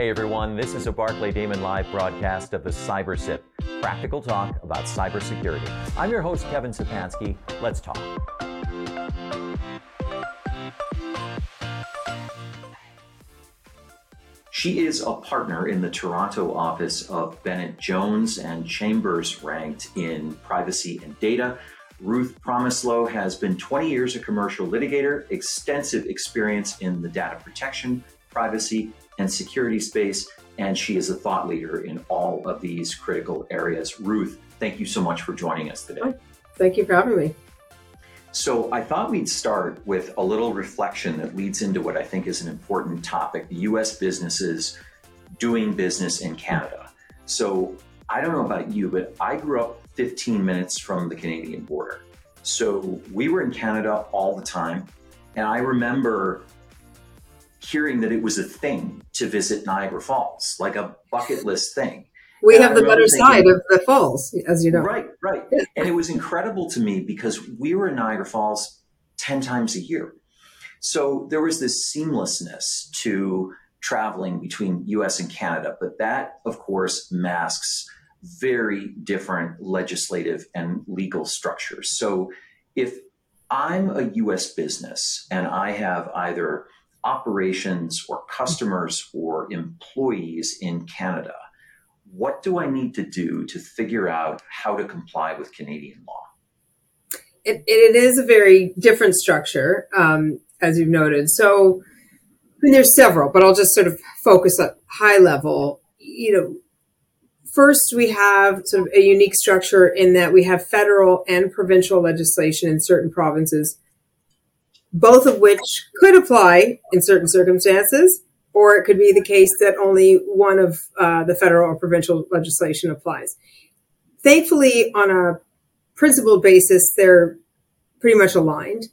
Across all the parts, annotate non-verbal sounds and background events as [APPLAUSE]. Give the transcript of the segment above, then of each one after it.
Hey everyone, this is a Barclay Damon Live broadcast of the Cyber Sip, practical talk about cybersecurity. I'm your host, Kevin Szczepanski. Let's talk. She is a partner in the Toronto office of Bennett Jones and Chambers, ranked in privacy and data. Ruth Promislow has been 20 years a commercial litigator, extensive experience in the data protection, privacy, and security space, and she is a thought leader in all of these critical areas. Ruth, thank you so much for joining us today. Oh, thank you for having me. So, I thought we'd start with a little reflection that leads into what I think is an important topic the US businesses doing business in Canada. So, I don't know about you, but I grew up 15 minutes from the Canadian border. So, we were in Canada all the time. And I remember hearing that it was a thing to visit Niagara Falls, like a bucket list thing. We and have the better thinking, side of the falls, as you know. Right, right. and it was incredible to me because we were in Niagara Falls 10 times a year. So there was this seamlessness to traveling between US and Canada, but that, of course, masks very different legislative and legal structures. So if I'm a US business and I have either operations or customers or employees in Canada, what do I need to do to figure out how to comply with Canadian law? It, it is a very different structure, um, as you've noted. So, I mean, there's several, but I'll just sort of focus at high level. You know, first we have sort of a unique structure in that we have federal and provincial legislation in certain provinces both of which could apply in certain circumstances, or it could be the case that only one of uh, the federal or provincial legislation applies. Thankfully, on a principled basis, they're pretty much aligned.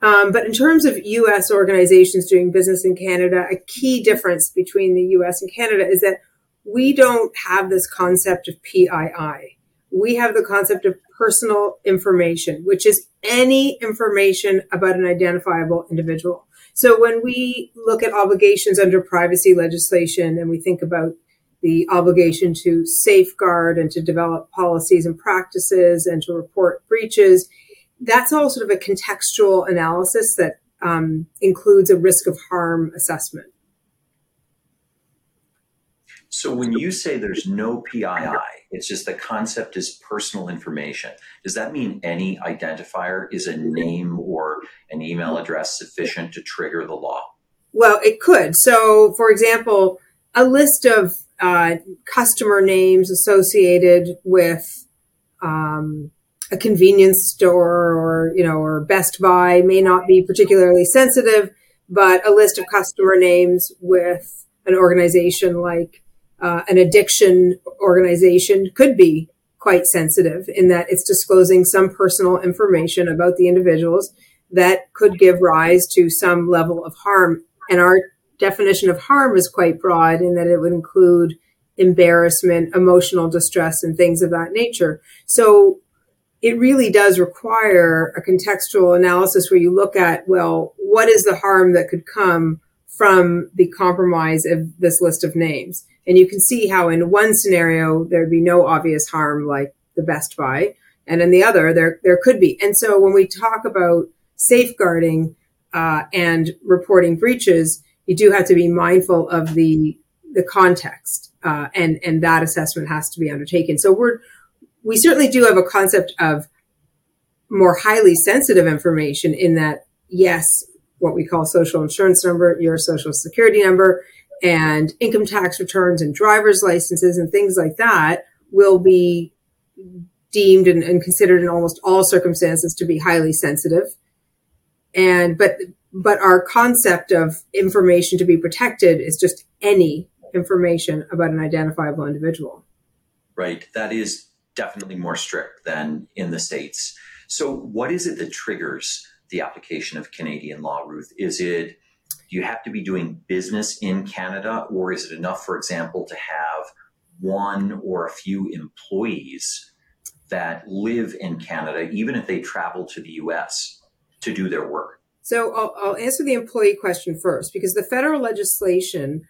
Um, but in terms of U.S. organizations doing business in Canada, a key difference between the U.S. and Canada is that we don't have this concept of PII. We have the concept of personal information, which is any information about an identifiable individual. So when we look at obligations under privacy legislation and we think about the obligation to safeguard and to develop policies and practices and to report breaches, that's all sort of a contextual analysis that um, includes a risk of harm assessment. So when you say there's no PII, it's just the concept is personal information. Does that mean any identifier is a name or an email address sufficient to trigger the law? Well, it could. So, for example, a list of uh, customer names associated with um, a convenience store or you know or Best Buy may not be particularly sensitive, but a list of customer names with an organization like uh, an addiction organization could be quite sensitive in that it's disclosing some personal information about the individuals that could give rise to some level of harm. And our definition of harm is quite broad in that it would include embarrassment, emotional distress, and things of that nature. So it really does require a contextual analysis where you look at, well, what is the harm that could come from the compromise of this list of names? And you can see how in one scenario there'd be no obvious harm like the Best Buy, and in the other there there could be. And so when we talk about safeguarding uh, and reporting breaches, you do have to be mindful of the the context, uh, and and that assessment has to be undertaken. So we're we certainly do have a concept of more highly sensitive information in that yes, what we call social insurance number, your social security number and income tax returns and driver's licenses and things like that will be deemed and, and, considered in almost all circumstances to be highly sensitive. And but but our concept of information to be protected is just any information about an identifiable individual. Right. That is definitely more strict than in the states. So what is it that triggers the application of canadian law ruth? Is it do you have to be doing business in Canada, or is it enough, for example, to have one or a few employees that live in Canada, even if they travel to the US to do their work? So I'll, I'll answer the employee question first, because the federal legislation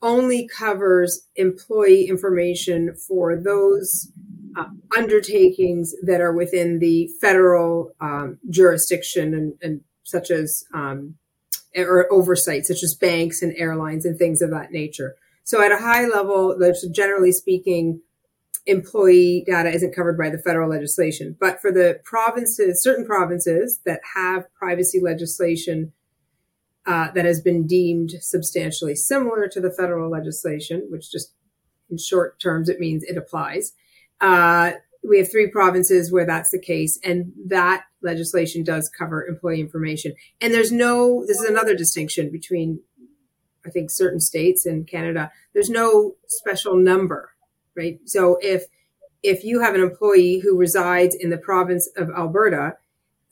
only covers employee information for those uh, undertakings that are within the federal um, jurisdiction and, and, such as um, or oversight, such as banks and airlines and things of that nature. So at a high level, generally speaking, employee data isn't covered by the federal legislation. But for the provinces, certain provinces that have privacy legislation uh, that has been deemed substantially similar to the federal legislation, which just in short terms it means it applies. Uh, we have three provinces where that's the case, and that legislation does cover employee information. And there's no, this is another distinction between, I think, certain states and Canada. There's no special number, right? So if if you have an employee who resides in the province of Alberta,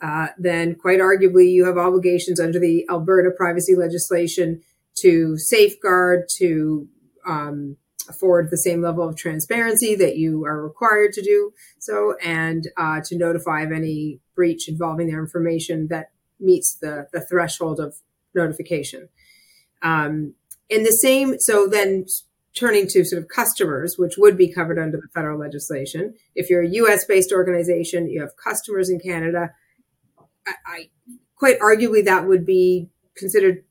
uh, then quite arguably you have obligations under the Alberta privacy legislation to safeguard, to um, afford the same level of transparency that you are required to do so, and uh, to notify of any breach involving their information that meets the, the threshold of notification. Um, in the same, so then turning to sort of customers, which would be covered under the federal legislation. If you're a US based organization, you have customers in Canada. I, I quite arguably that would be considered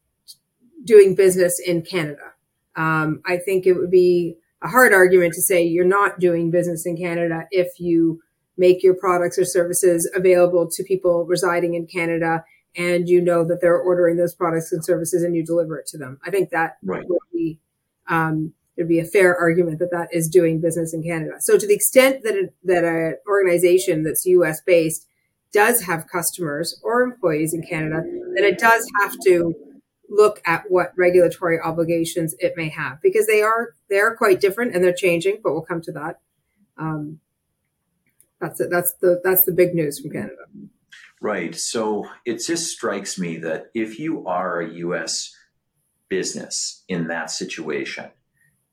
doing business in Canada. Um, I think it would be a hard argument to say you're not doing business in Canada if you make your products or services available to people residing in Canada and you know that they're ordering those products and services and you deliver it to them. I think that right. would be um, there'd be a fair argument that that is doing business in Canada. So to the extent that it, that an organization that's U.S. based does have customers or employees in Canada, then it does have to look at what regulatory obligations it may have because they are they are quite different and they're changing. But we'll come to that. Um, that's it. That's the that's the big news from Canada. Right. So it just strikes me that if you are a U.S. business in that situation,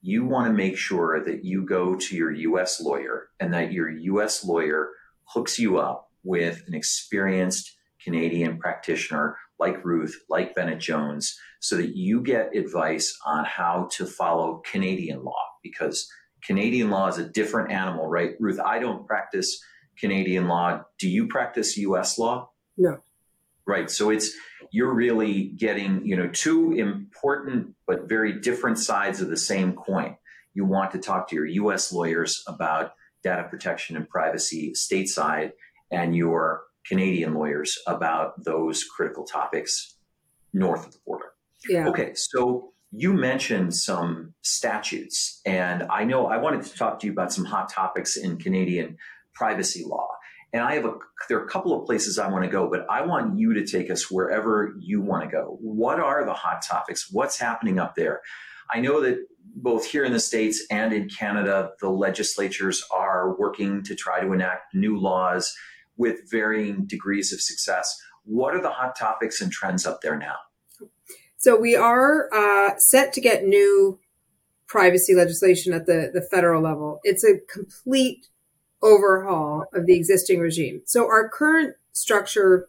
you want to make sure that you go to your US lawyer and that your US lawyer hooks you up with an experienced Canadian practitioner like Ruth, like Bennett Jones, so that you get advice on how to follow Canadian law because Canadian law is a different animal, right? Ruth, I don't practice Canadian law. Do you practice US law? No. Right. So it's you're really getting, you know, two important but very different sides of the same coin. You want to talk to your US lawyers about data protection and privacy stateside and your Canadian lawyers about those critical topics north of the border. Yeah. Okay, so you mentioned some statutes, and I know I wanted to talk to you about some hot topics in Canadian privacy law. And I have a, there are a couple of places I want to go, but I want you to take us wherever you want to go. What are the hot topics? What's happening up there? I know that both here in the States and in Canada, the legislatures are working to try to enact new laws with varying degrees of success. What are the hot topics and trends up there now? So we are uh, set to get new privacy legislation at the, the federal level. It's a complete overhaul of the existing regime. So our current structure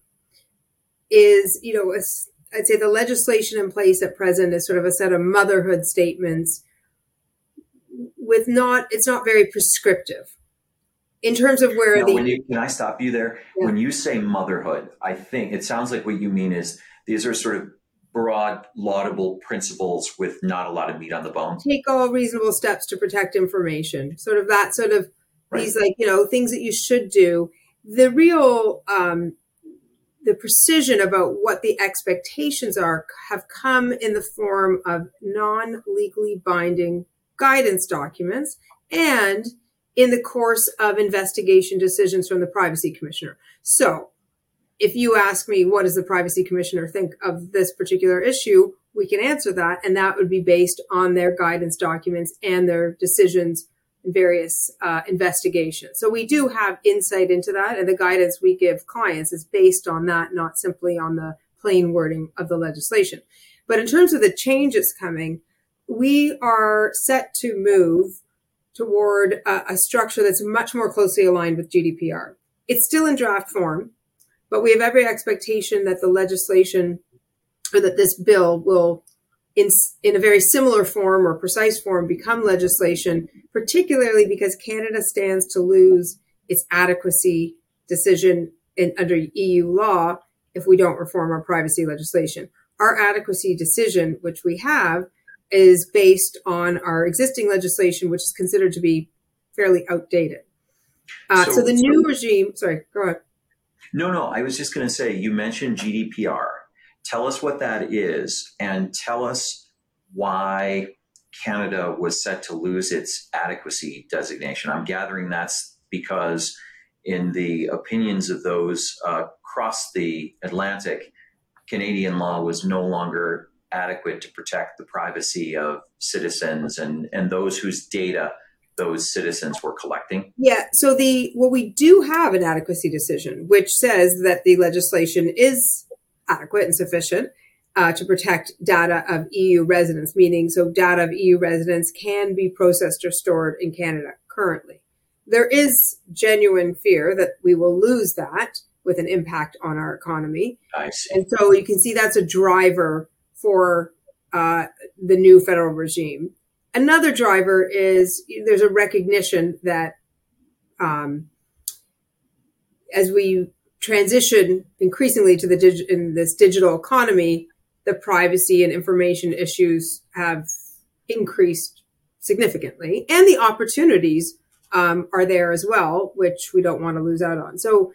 is, you know, I'd say the legislation in place at present is sort of a set of motherhood statements with not, it's not very prescriptive in terms of where now, the. When you, can I stop you there? Yeah. When you say motherhood, I think it sounds like what you mean is these are sort of broad, laudable principles with not a lot of meat on the bone. Take all reasonable steps to protect information. Sort of that sort of right. these like you know things that you should do the real um, the precision about what the expectations are have come in the form of non-legally binding guidance documents and in the course of investigation decisions from the privacy commissioner so if you ask me what does the privacy commissioner think of this particular issue we can answer that and that would be based on their guidance documents and their decisions in various uh, investigations. So we do have insight into that, and the guidance we give clients is based on that, not simply on the plain wording of the legislation. But in terms of the changes coming, we are set to move toward a, a structure that's much more closely aligned with GDPR. It's still in draft form, but we have every expectation that the legislation or that this bill will in, in a very similar form or precise form become legislation, particularly because Canada stands to lose its adequacy decision in, under EU law if we don't reform our privacy legislation. Our adequacy decision, which we have, is based on our existing legislation, which is considered to be fairly outdated. Uh, so, so, the new regime, sorry, go ahead. No, no, I was just going to say, you mentioned GDPR. Tell us what that is and tell us why Canada was set to lose its adequacy designation. I'm gathering that's because, in the opinions of those uh, across the Atlantic, Canadian law was no longer adequate to protect the privacy of citizens and, and those whose data those citizens were collecting? Yeah. So the well, we do have an adequacy decision, which says that the legislation is adequate and sufficient uh, to protect data of EU residents, meaning so data of EU residents can be processed or stored in Canada currently. There is genuine fear that we will lose that with an impact on our economy. I see. And so you can see that's a driver for uh, the new federal regime. Another driver is there's a recognition that um, as we transition increasingly to the dig- in this digital economy, the privacy and information issues have increased significantly, and the opportunities um, are there as well, which we don't want to lose out on. So,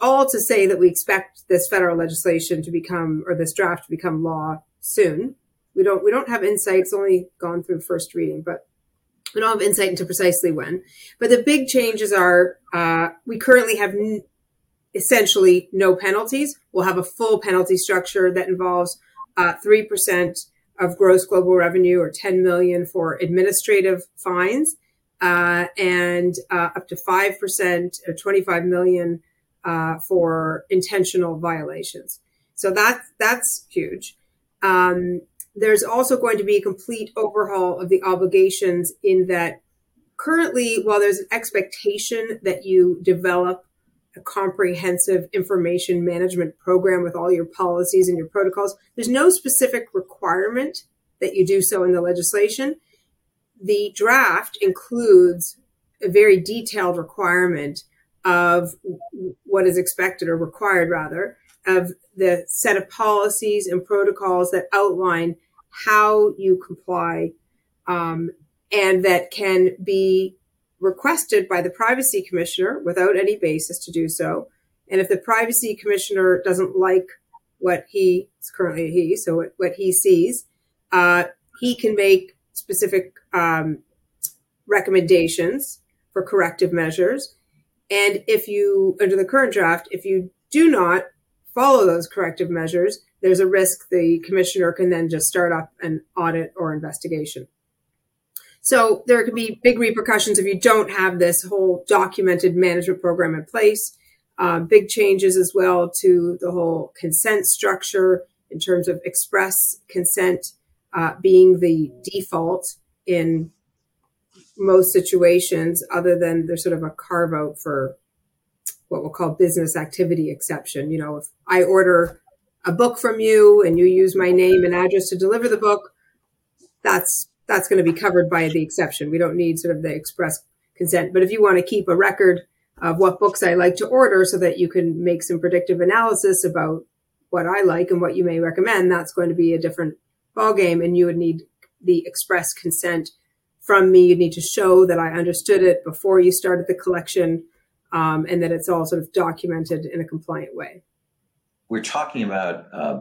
all to say that we expect this federal legislation to become, or this draft to become law soon. We don't we don't have insight. It's only gone through first reading, but we don't have insight into precisely when. But the big changes are uh, we currently have n- essentially no penalties. We'll have a full penalty structure that involves uh, three uh, percent of gross global revenue or 10 million for administrative fines uh, and uh, up to 5% or 25 million uh, for intentional violations. So that, that's huge. Um, there's also going to be a complete overhaul of the obligations in that currently, while there's an expectation that you develop a comprehensive information management program with all your policies and your protocols, there's no specific requirement that you do so in the legislation. The draft includes a very detailed requirement of what is expected or required rather of the set of policies and protocols that outline how you comply um, and that can be requested by the privacy commissioner without any basis to do so. And if the privacy commissioner doesn't like what he is currently he, so what, what he sees, uh, he can make specific um, recommendations for corrective measures. And if you, under the current draft, if you do not follow those corrective measures, there's a risk the commissioner can then just start up an audit or investigation. So there can be big repercussions if you don't have this whole documented management program in place. Uh, big changes as well to the whole consent structure in terms of express consent uh, being the default in most situations, other than there's sort of a carve out for what we'll call business activity exception. You know, if I order a book from you and you use my name and address to deliver the book, that's that's going to be covered by the exception. We don't need sort of the express consent. But if you want to keep a record of what books I like to order so that you can make some predictive analysis about what I like and what you may recommend, that's going to be a different ballgame. And you would need the express consent from me. You'd need to show that I understood it before you started the collection um, and that it's all sort of documented in a compliant way. We're talking about uh,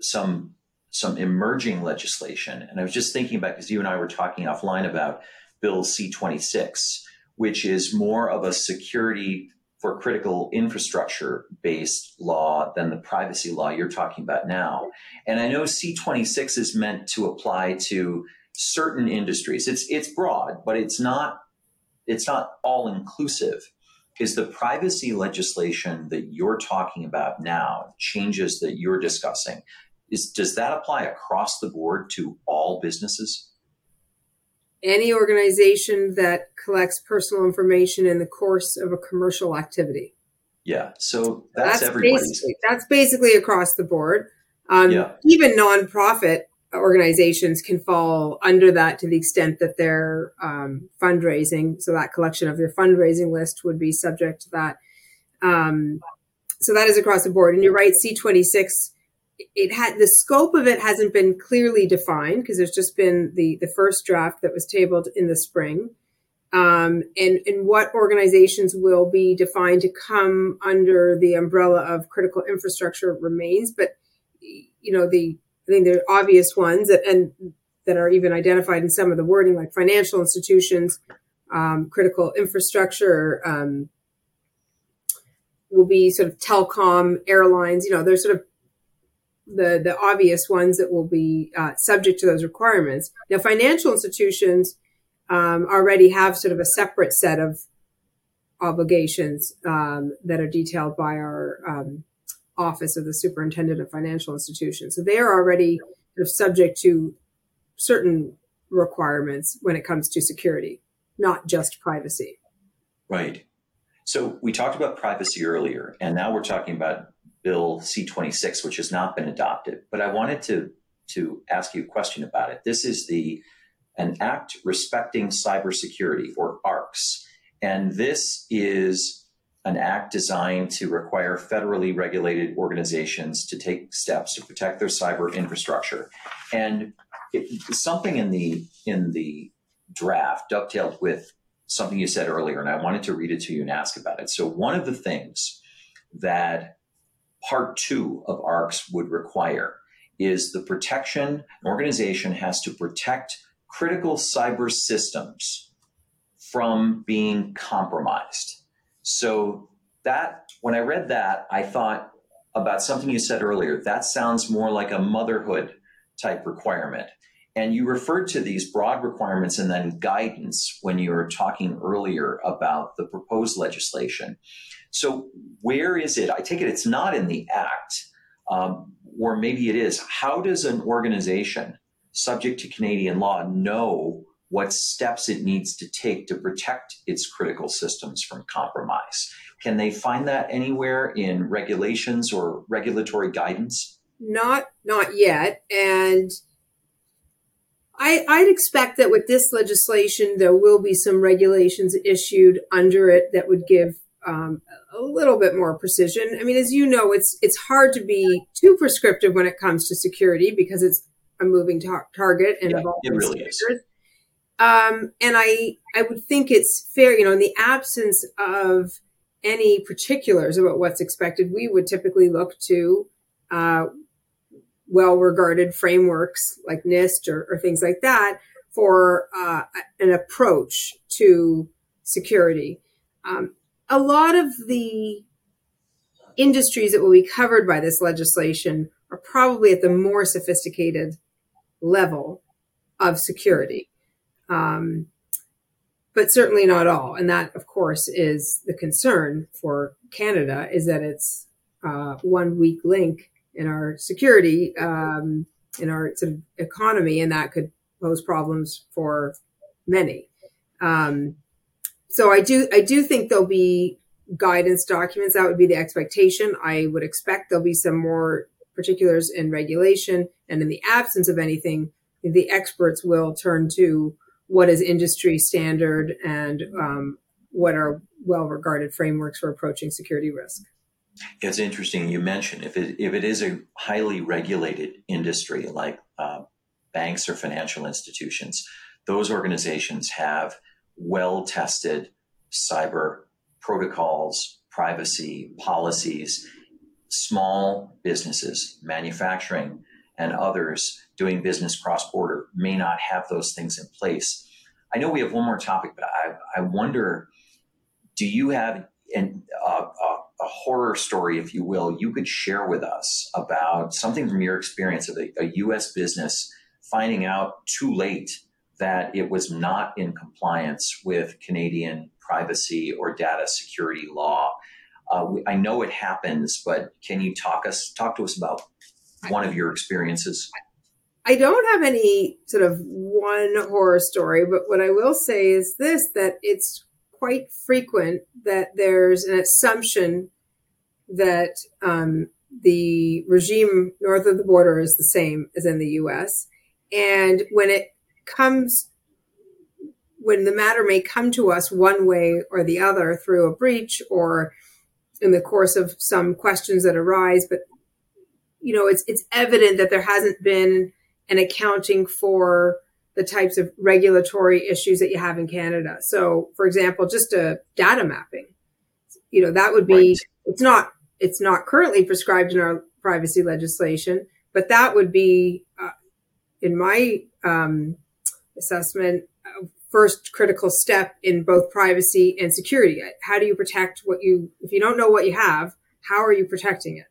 some some emerging legislation, and I was just thinking about because you and I were talking offline about Bill C twenty six, which is more of a security for critical infrastructure based law than the privacy law you're talking about now. And I know C26 is meant to apply to certain industries. It's it's broad, but it's not it's not all inclusive. Is the privacy legislation that you're talking about now, changes that you're discussing, is does that apply across the board to all businesses? Any organization that collects personal information in the course of a commercial activity. Yeah, so that's, that's everybody's. Basically, that's basically across the board. Um, yeah. Even nonprofit organizations can fall under that to the extent that they're um, fundraising. So that collection of your fundraising list would be subject to that. Um, so that is across the board. And you're right, C26, it had the scope of it hasn't been clearly defined because there's just been the the first draft that was tabled in the spring. Um, and, and what organizations will be defined to come under the umbrella of critical infrastructure remains. But, you know, the I think there are obvious ones that, and that are even identified in some of the wording, like financial institutions, um, critical infrastructure, um, will be sort of telecom, airlines. You know, there's sort of the the obvious ones that will be uh, subject to those requirements. Now, financial institutions um, already have sort of a separate set of obligations um, that are detailed by our um, office of the superintendent of financial institutions. So they are already subject to certain requirements when it comes to security, not just privacy. Right. So we talked about privacy earlier, and now we're talking about Bill C26, which has not been adopted. But I wanted to to ask you a question about it. This is the an act respecting cybersecurity, or ARCS, and this is an act designed to require federally regulated organizations to take steps to protect their cyber infrastructure. And it, something in the in the draft dovetailed with something you said earlier, and I wanted to read it to you and ask about it. So one of the things that part two of ARCS would require is the protection. An organization has to protect critical cyber systems from being compromised. So that when I read that, I thought about something you said earlier. That sounds more like a motherhood type requirement. And you referred to these broad requirements and then guidance when you were talking earlier about the proposed legislation. So, where is it? I take it it's not in the act, um, or maybe it is. How does an organization subject to Canadian law know what steps it needs to take to protect its critical systems from compromise. Can they find that anywhere in regulations or regulatory guidance? Not not yet. And I, I'd expect that with this legislation, there will be some regulations issued under it that would give um, a little bit more precision. I mean, as you know, it's it's hard to be too prescriptive when it comes to security because it's a moving tar- target and yeah, it really standards. is. Um, and I, I would think it's fair, you know, in the absence of any particulars about what's expected, we would typically look to uh, well regarded frameworks like NIST or, or, things like that for uh, an approach to security. Um, a lot of the industries that will be covered by this legislation are probably at the more sophisticated level of security um, but certainly not all. And that, of course, is the concern for Canada is that it's uh, one weak link in our security, um, in our sort of economy, and that could pose problems for many. Um, so I do, I do think there'll be guidance documents. That would be the expectation. I would expect there'll be some more particulars in regulation, and in the absence of anything, the experts will turn to what is industry standard and um, what are well regarded frameworks for approaching security risk. It's interesting you mentioned if it, if it is a highly regulated industry like uh, banks or financial institutions, those organizations have well tested cyber protocols, privacy policies. Small businesses, manufacturing, and others doing business cross border may not have those things in place. I know we have one more topic, but I, I wonder do you have an, uh, a, a, horror story, if you will, you could share with us about something from your experience of a, a US business finding out too late that it was not in compliance with Canadian privacy or data security law? Uh, I know it happens, but can you talk us talk to us about one of your experiences? I don't have any sort of one horror story, but what I will say is this that it's quite frequent that there's an assumption that um, the regime north of the border is the same as in the US. And when it comes, when the matter may come to us one way or the other through a breach or in the course of some questions that arise, but you know, it's it's evident that there hasn't been an accounting for the types of regulatory issues that you have in Canada. So, for example, just a data mapping, you know, that would be right. it's not it's not currently prescribed in our privacy legislation, but that would be, uh, in my um, assessment, first critical step in both privacy and security. How do you protect what you if you don't know what you have? How are you protecting it?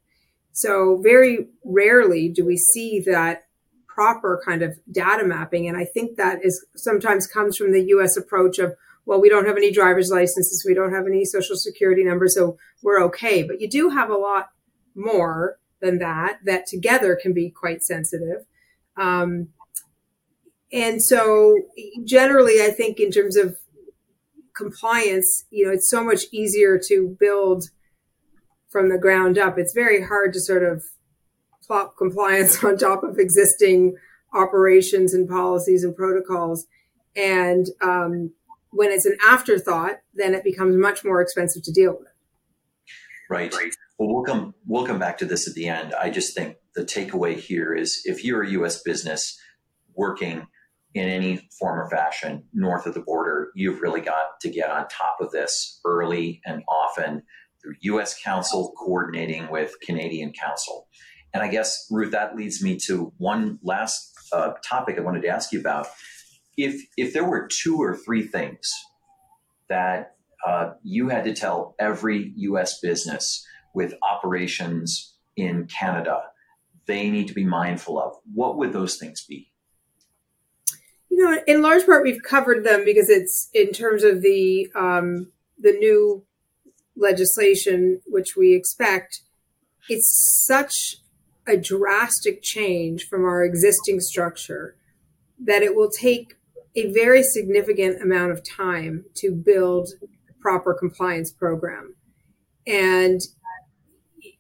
So very rarely do we see that proper kind of data mapping. And I think that is sometimes comes from the US approach of, well, we don't have any driver's licenses, we don't have any social security numbers, so we're okay. But you do have a lot more than that, that together can be quite sensitive. Um, and so generally, I think in terms of compliance, you know, it's so much easier to build from the ground up. It's very hard to sort of plop compliance [LAUGHS] on top of existing operations and policies and protocols. And um, when it's an afterthought, then it becomes much more expensive to deal with. Right. Well, we'll come we'll come back to this at the end. I just think the takeaway here is if you're a U.S. business working in any form or fashion north of the border, you've really got to get on top of this early and often through U.S. counsel coordinating with Canadian counsel. And I guess, Ruth, that leads me to one last uh, topic I wanted to ask you about. If, if there were two or three things that uh, you had to tell every US business with operations in Canada they need to be mindful of, what would those things be? You know, in large part, we've covered them because it's in terms of the um, the new legislation, which we expect. It's such a drastic change from our existing structure that it will take a very significant amount of time to build a proper compliance program. And,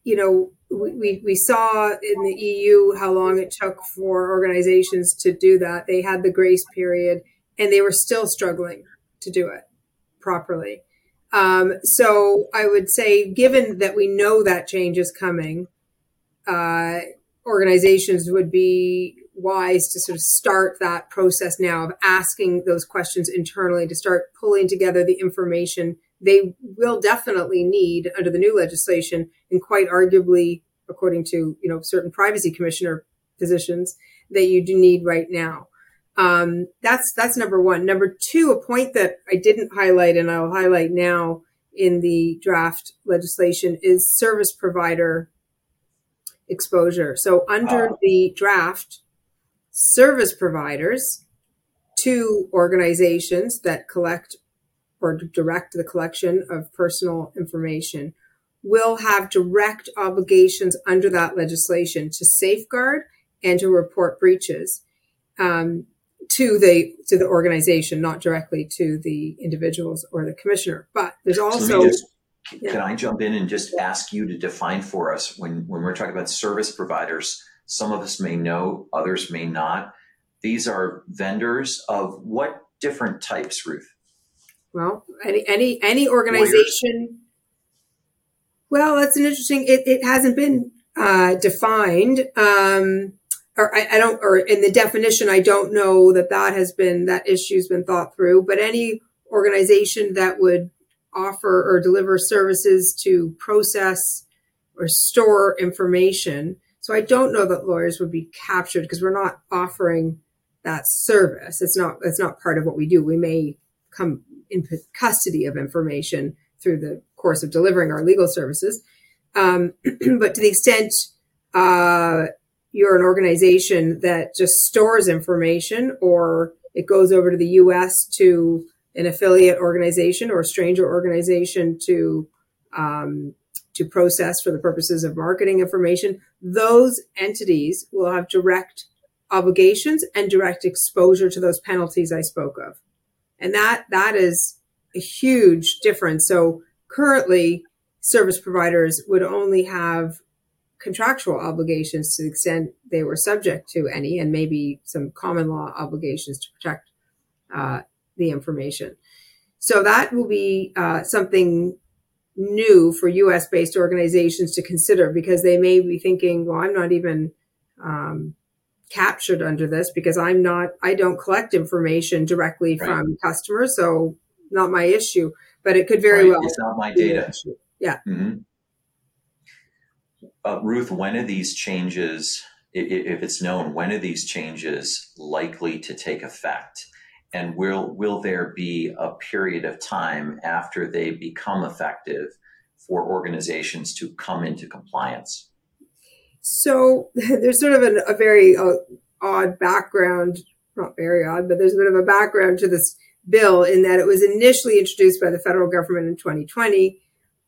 you know, we, we saw in the EU how long it took for organizations to do that. They had the grace period and they were still struggling to do it properly. Um, so I would say, given that we know that change is coming, uh, organizations would be wise to sort of start that process now of asking those questions internally to start pulling together the information they will definitely need under the new legislation. And quite arguably according to you know certain privacy commissioner positions that you do need right now um, that's that's number one. Number two a point that i didn't highlight and i'll highlight now in the draft legislation is service provider exposure. So under uh, the draft, service providers to organizations that collect or direct the collection of personal information will have direct obligations under that legislation to safeguard and to report breaches. Um, to the to the organization, not directly to the individuals or the commissioner. But there's also yeah. Can I jump in and just ask you to define for us when, when we're talking about service providers? Some of us may know, others may not. These are vendors of what different types, Ruth? Well, any any any organization. Lawyers. Well, that's an interesting. It, it hasn't been uh, defined, um, or I, I don't, or in the definition, I don't know that that has been that issue's been thought through. But any organization that would offer or deliver services to process or store information. So I don't know that lawyers would be captured because we're not offering that service. It's not it's not part of what we do. We may come in custody of information through the course of delivering our legal services. Um, [CLEARS THROAT] but to the extent uh, you're an organization that just stores information or it goes over to the US to an affiliate organization or a stranger organization to um, to process for the purposes of marketing information, those entities will have direct obligations and direct exposure to those penalties I spoke of. And that that is a huge difference. So currently service providers would only have contractual obligations to the extent they were subject to any, and maybe some common law obligations to protect uh, the information. So that will be uh, something new for US based organizations to consider because they may be thinking, well, I'm not even um, captured under this because I'm not, I don't collect information directly right. from customers. So not my issue, but it could very right. well. It's not my data. Yeah. Mm-hmm. Uh, Ruth, when are these changes, if it's known, when are these changes likely to take effect? And will, will there be a period of time after they become effective for organizations to come into compliance? So [LAUGHS] there's sort of an, a very uh, odd background, not very odd, but there's a bit of a background to this bill in that it was initially introduced by the federal government in 2020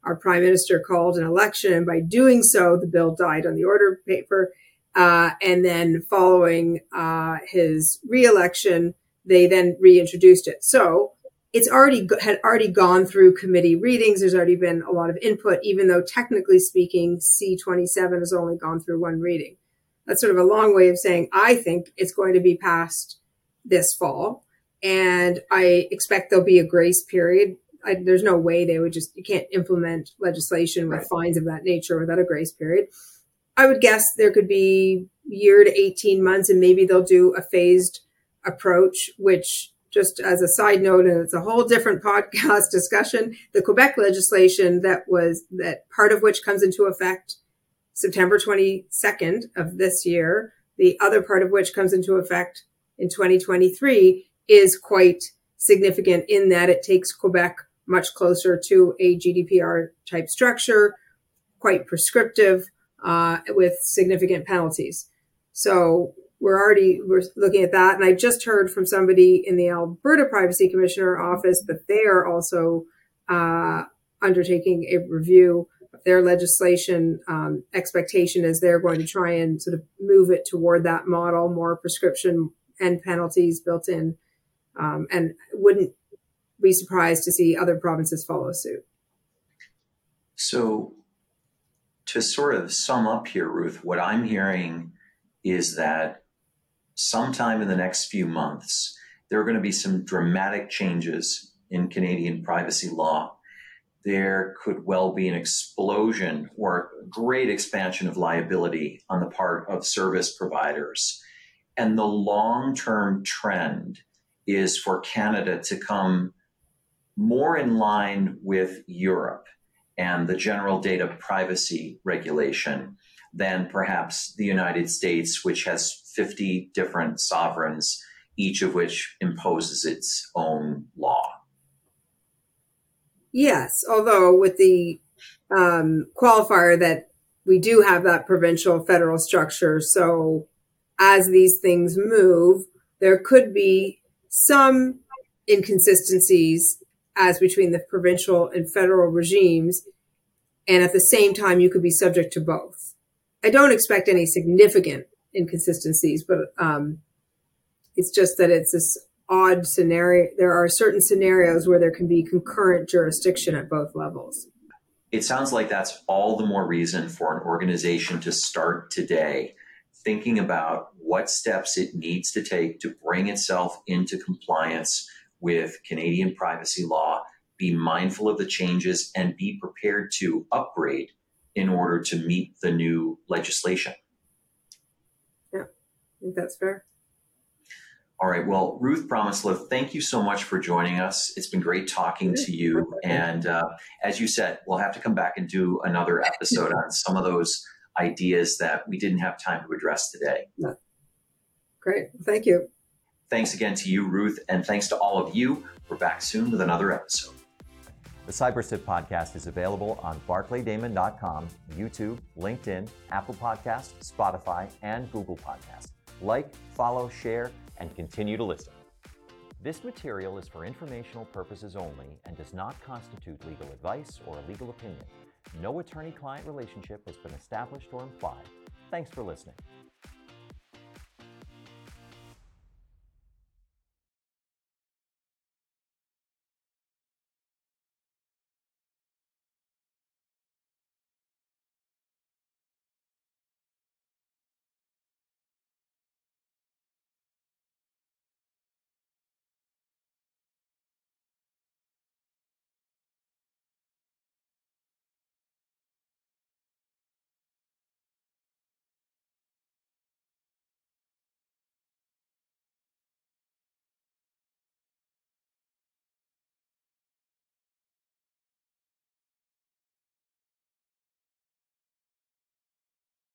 our prime minister called an election, by doing so, the bill died on the order paper. Uh, and then, following uh, his reelection, they then reintroduced it. So it's already had already gone through committee readings. There's already been a lot of input, even though technically speaking, C27 has only gone through one reading. That's sort of a long way of saying I think it's going to be passed this fall, and I expect there'll be a grace period I, there's no way they would just you can't implement legislation with right. fines of that nature without a grace period. I would guess there could be year to 18 months, and maybe they'll do a phased approach, which just as a side note, and it's a whole different [LAUGHS] podcast discussion, the Quebec legislation that was that part of which comes into effect September 22nd of this year, the other part of which comes into effect in 2023 is quite significant in that it takes Quebec much closer to a GDPR type structure, quite prescriptive, uh, with significant penalties. So we're already we're looking at that, and I just heard from somebody in the Alberta Privacy Commissioner office that they are also uh, undertaking a review of their legislation. Um, expectation is they're going to try and sort of move it toward that model, more prescription and penalties built in, um, and wouldn't be surprised to see other provinces follow suit. So, to sort of sum up here, Ruth, what I'm hearing is that sometime in the next few months, there are going to be some dramatic changes in Canadian privacy law. There could well be an explosion or great expansion of liability on the part of service providers. And the long term trend is for Canada to come more in line with Europe and the general data privacy regulation than perhaps the United States, which has 50 different sovereigns, each of which imposes its own law. Yes, although with the um, qualifier that we do have that provincial federal structure. So as these things move, there could be some inconsistencies as between the provincial and federal regimes. And at the same time, you could be subject to both. I don't expect any significant inconsistencies, but um, it's just that it's this odd scenario. There are certain scenarios where there can be concurrent jurisdiction at both levels. It sounds like that's all the more reason for an organization to start today thinking about what steps it needs to take to bring itself into compliance with Canadian privacy law, be mindful of the changes, and be prepared to upgrade in order to meet the new legislation. Yeah, I think that's fair. All right. Well, Ruth Promislow, thank you so much for joining us. It's been great talking to you. And uh, as you said, we'll have to come back and do another [LAUGHS] episode on some of those ideas that we didn't have time to address today. Yeah. Great. Thank you. Thanks again to you, Ruth, and thanks to all of you. We're back soon with another episode. The CyberSip podcast is available on barclaydamon.com, YouTube, LinkedIn, Apple Podcast, Spotify, and Google Podcast. Like, follow, share, and continue to listen. This material is for informational purposes only and does not constitute legal advice or a legal opinion. No attorney client relationship has been established or implied. Thanks for listening.